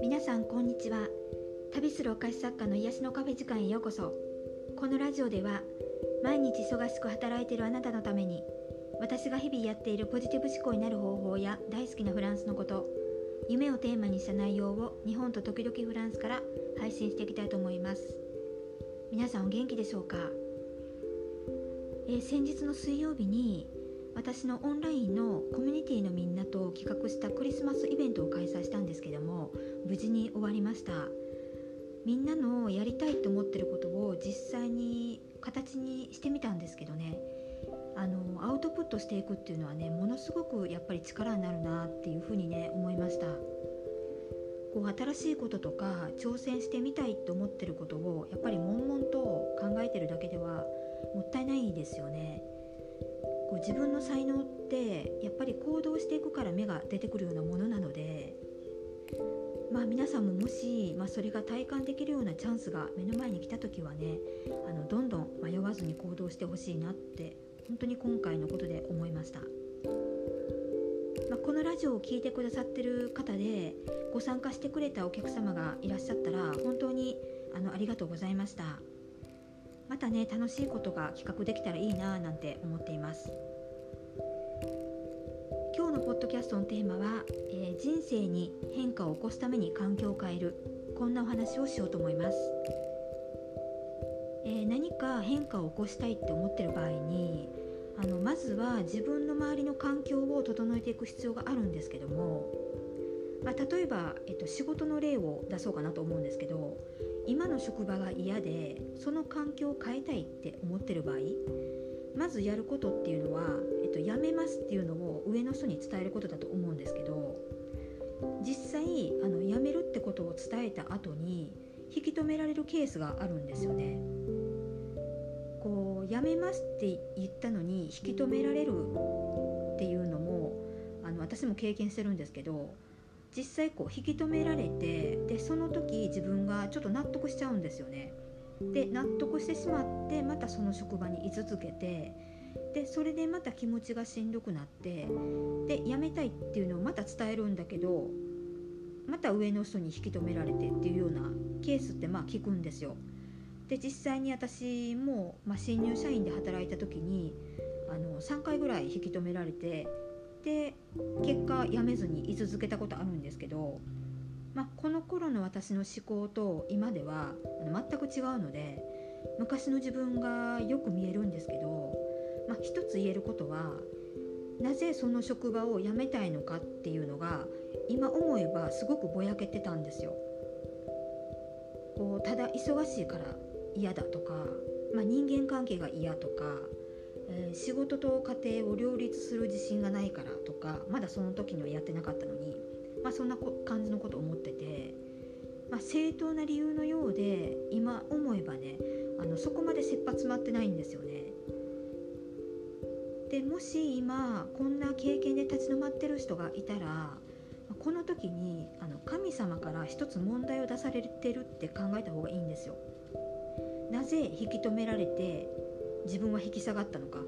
皆さんこんにちは。旅するお菓子作家の癒しのカフェ時間へようこそ。このラジオでは毎日忙しく働いているあなたのために私が日々やっているポジティブ思考になる方法や大好きなフランスのこと夢をテーマにした内容を日本と時々フランスから配信していきたいと思います。皆さんお元気でしょうか、えー、先日の水曜日に私のオンラインのコミュニティのみんなと企画したクリスマスイベントを開催したんですけども無事に終わりました。みんなのやりたいと思ってることを実際に形にしてみたんですけどね。あのアウトプットしていくっていうのはねものすごくやっぱり力になるなっていうふうにね思いました。こう新しいこととか挑戦してみたいと思ってることをやっぱり悶々と考えてるだけではもったいないですよね。こう自分の才能ってやっぱり行動していくから芽が出てくるようなものなのでまあ皆さんももし、まあ、それが体感できるようなチャンスが目の前に来た時はねあのどんどん迷わずに行動してほしいなって本当に今回のことで思いました、まあ、このラジオを聴いてくださってる方でご参加してくれたお客様がいらっしゃったら本当にあのありがとうございました。たね楽しいことが企画できたらいいななんて思っています。今日のポッドキャストのテーマは、えー、人生に変化を起こすために環境を変える。こんなお話をしようと思います、えー、何か変化を起こしたいって思ってる場合にあのまずは自分の周りの環境を整えていく必要があるんですけども、まあ、例えば、えっと、仕事の例を出そうかなと思うんですけど今の職場が嫌でその環境を変えたいって思ってる場合まずやることっていうのは、えっと、やめますっていうのを上の人に伝えることだと思うんですけど実際あの辞めるってことを伝えた後に引き止められるケースがあるんですよね。こう辞めますって言ったのに引き止められるっていうのもあの私も経験してるんですけど実際こう引き止められてでその時自分がちょっと納得しちゃうんですよね。で納得してしまってまたその職場に居続けてでそれでまた気持ちがしんどくなってで辞めたいっていうのをまた伝えるんだけどまた上の人に引き止められてっていうようなケースってまあ聞くんですよ。で実際に私も、まあ、新入社員で働いた時にあの3回ぐらい引き止められてで結果辞めずに居続けたことあるんですけど、まあ、この頃の私の思考と今では全く違うので昔の自分がよく見えるんですけど、まあ、一つ言えることはなぜその職場を辞めたいのかっていうのが今思えばすごくぼやけてたんですよ。こうただ忙しいから嫌だとか、まあ、人間関係が嫌とかえー、仕事と家庭を両立する自信がないからとかまだその時にはやってなかったのに、まあ、そんな感じのことを思ってて、まあ、正当な理由のようで今思えばねあのそこまで切羽詰まってないんですよね。でもし今こんな経験で立ち止まってる人がいたらこの時にあの神様から一つ問題を出されてるって考えた方がいいんですよ。なぜ引き止められて自分は引き下がったのか？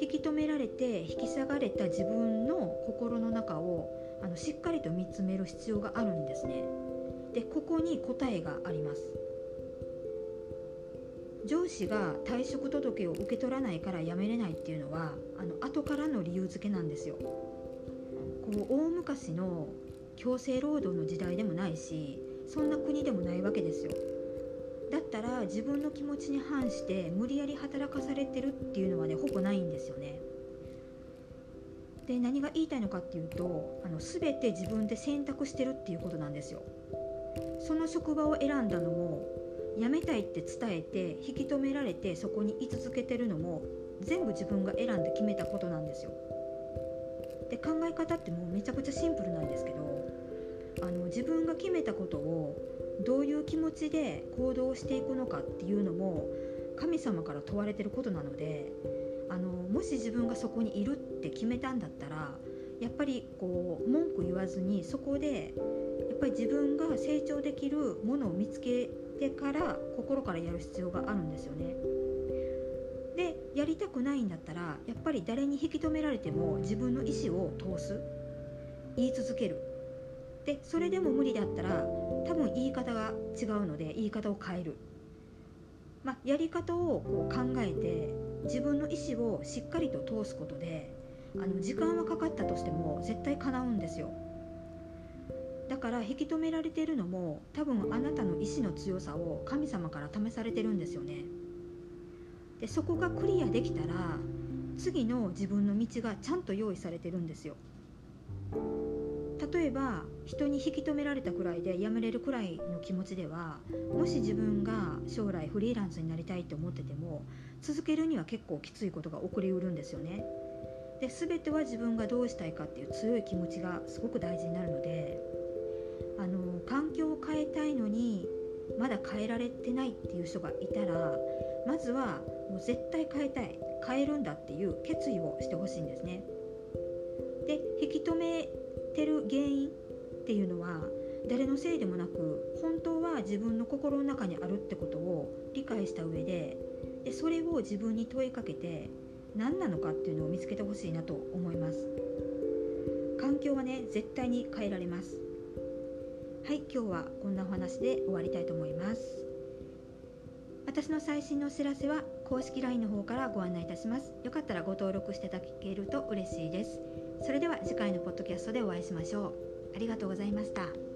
引き止められて引き下がれた自分の心の中をあのしっかりと見つめる必要があるんですね。でここに答えがあります。上司が退職届を受け取らないから辞めれないっていうのはあの後からの理由付けなんですよ。こう大昔の強制労働の時代でもないしそんな国でもないわけですよ。だったら自分の気持ちに反して無理やり働かされてるっていうのはねほぼないんですよね。で何が言いたいのかっていうとあの全て自分で選択してるっていうことなんですよ。その職場を選んだのも辞めたいって伝えて引き止められてそこに居続けてるのも全部自分が選んで決めたことなんですよ。で考え方ってもうめちゃくちゃシンプルなんですけどあの自分が決めたことをどういう気持ちで行動していくのかっていうのも神様から問われてることなのであのもし自分がそこにいるって決めたんだったらやっぱりこう文句言わずにそこでやっぱり自分が成長できるものを見つけてから心からやる必要があるんですよね。でやりたくないんだったらやっぱり誰に引き止められても自分の意思を通す言い続けるでそれでも無理だったら多分言い方が違うので言い方を変える、まあ、やり方をこう考えて自分の意思をしっかりと通すことであの時間はかかったとしても絶対叶うんですよ。だから引き止められてるのも多分あなたの意志の強さを神様から試されてるんですよね。でそこがクリアできたら次の自分の道がちゃんと用意されてるんですよ。例えば人に引き止められたくらいで辞めれるくらいの気持ちではもし自分が将来フリーランスになりたいと思ってても続けるには結構きついことが起こりうるんですよね。で全ては自分がどうしたいかっていう強い気持ちがすごく大事になるのであの環境を変えたいのにまだ変えられてないっていう人がいたらまずはもう絶対変えたい変えるんだっていう決意をしてほしいんですね。で引き止めってる原因っていうのは誰のせいでもなく本当は自分の心の中にあるってことを理解した上ででそれを自分に問いかけて何なのかっていうのを見つけてほしいなと思います。環境はね絶対に変えられます。はい今日はこんなお話で終わりたいと思います。私の最新のお知らせは公式 LINE の方からご案内いたします。よかったらご登録していただけると嬉しいです。それでは次回のポッドキャストでお会いしましょう。ありがとうございました。